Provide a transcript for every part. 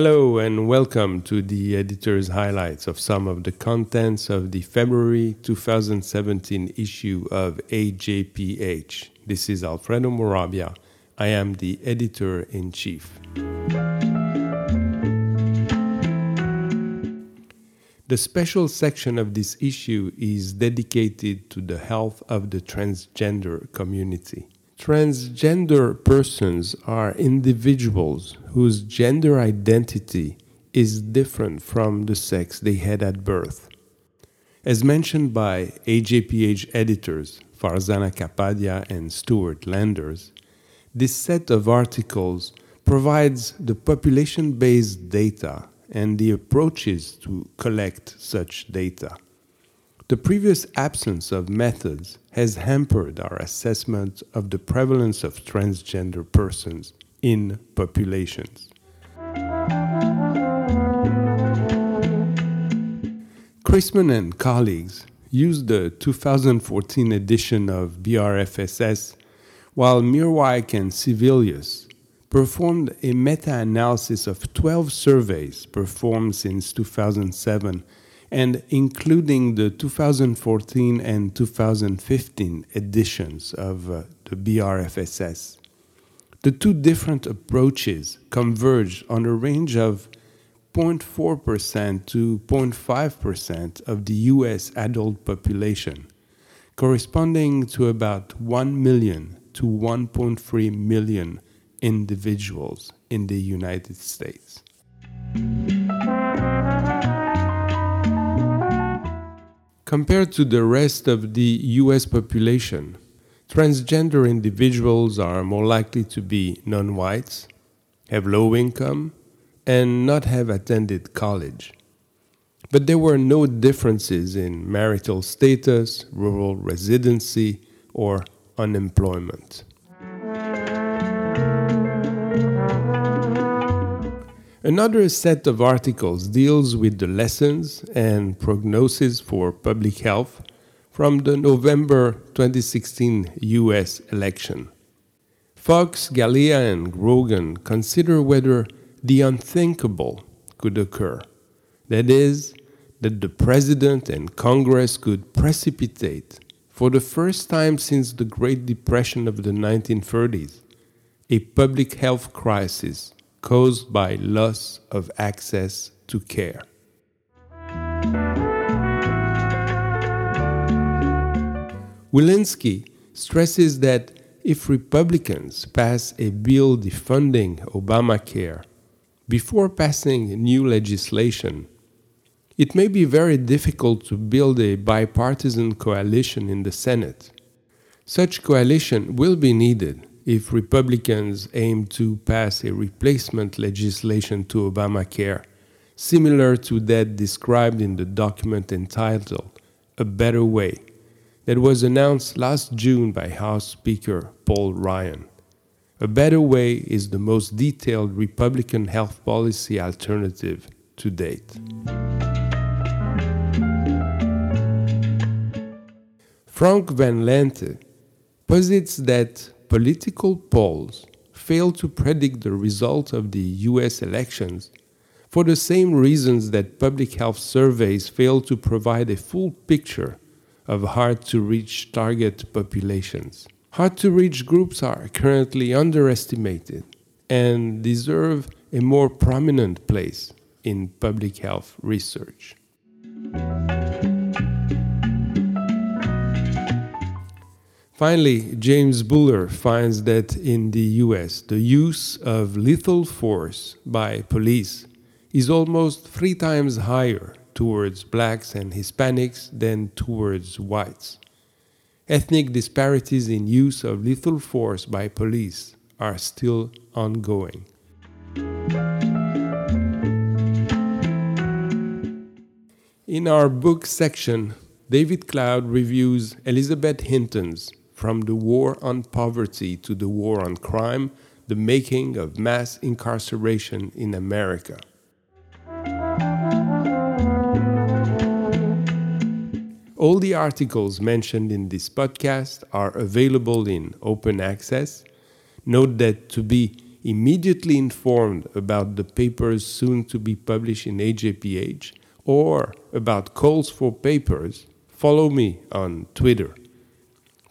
Hello and welcome to the editor's highlights of some of the contents of the February 2017 issue of AJPH. This is Alfredo Morabia. I am the editor in chief. The special section of this issue is dedicated to the health of the transgender community. Transgender persons are individuals whose gender identity is different from the sex they had at birth. As mentioned by AJPH editors Farzana Kapadia and Stewart Landers, this set of articles provides the population based data and the approaches to collect such data. The previous absence of methods has hampered our assessment of the prevalence of transgender persons in populations. Crissman and colleagues used the 2014 edition of BRFSS, while Meerwijk and Sevelius performed a meta analysis of 12 surveys performed since 2007 and including the 2014 and 2015 editions of uh, the BRFSS. The two different approaches converged on a range of 0.4% to 0.5% of the US adult population, corresponding to about 1 million to 1.3 million individuals in the United States. Compared to the rest of the US population, transgender individuals are more likely to be non whites, have low income, and not have attended college. But there were no differences in marital status, rural residency, or unemployment. Another set of articles deals with the lessons and prognosis for public health from the November 2016 US election. Fox, Galea, and Grogan consider whether the unthinkable could occur. That is, that the President and Congress could precipitate, for the first time since the Great Depression of the 1930s, a public health crisis caused by loss of access to care. Wilensky stresses that if Republicans pass a bill defunding Obamacare before passing new legislation, it may be very difficult to build a bipartisan coalition in the Senate. Such coalition will be needed if Republicans aim to pass a replacement legislation to Obamacare, similar to that described in the document entitled A Better Way, that was announced last June by House Speaker Paul Ryan. A Better Way is the most detailed Republican health policy alternative to date. Frank Van Lente posits that political polls fail to predict the result of the US elections for the same reasons that public health surveys fail to provide a full picture of hard to reach target populations. Hard to reach groups are currently underestimated and deserve a more prominent place in public health research. Finally, James Buehler finds that in the US, the use of lethal force by police is almost three times higher towards blacks and Hispanics than towards whites. Ethnic disparities in use of lethal force by police are still ongoing. In our book section, David Cloud reviews Elizabeth Hinton's from the war on poverty to the war on crime, the making of mass incarceration in America. All the articles mentioned in this podcast are available in open access. Note that to be immediately informed about the papers soon to be published in AJPH or about calls for papers, follow me on Twitter.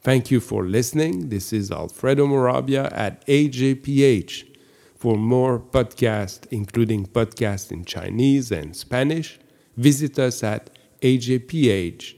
Thank you for listening. This is Alfredo Morabia at AJPH. For more podcasts, including podcasts in Chinese and Spanish, visit us at ajph.org.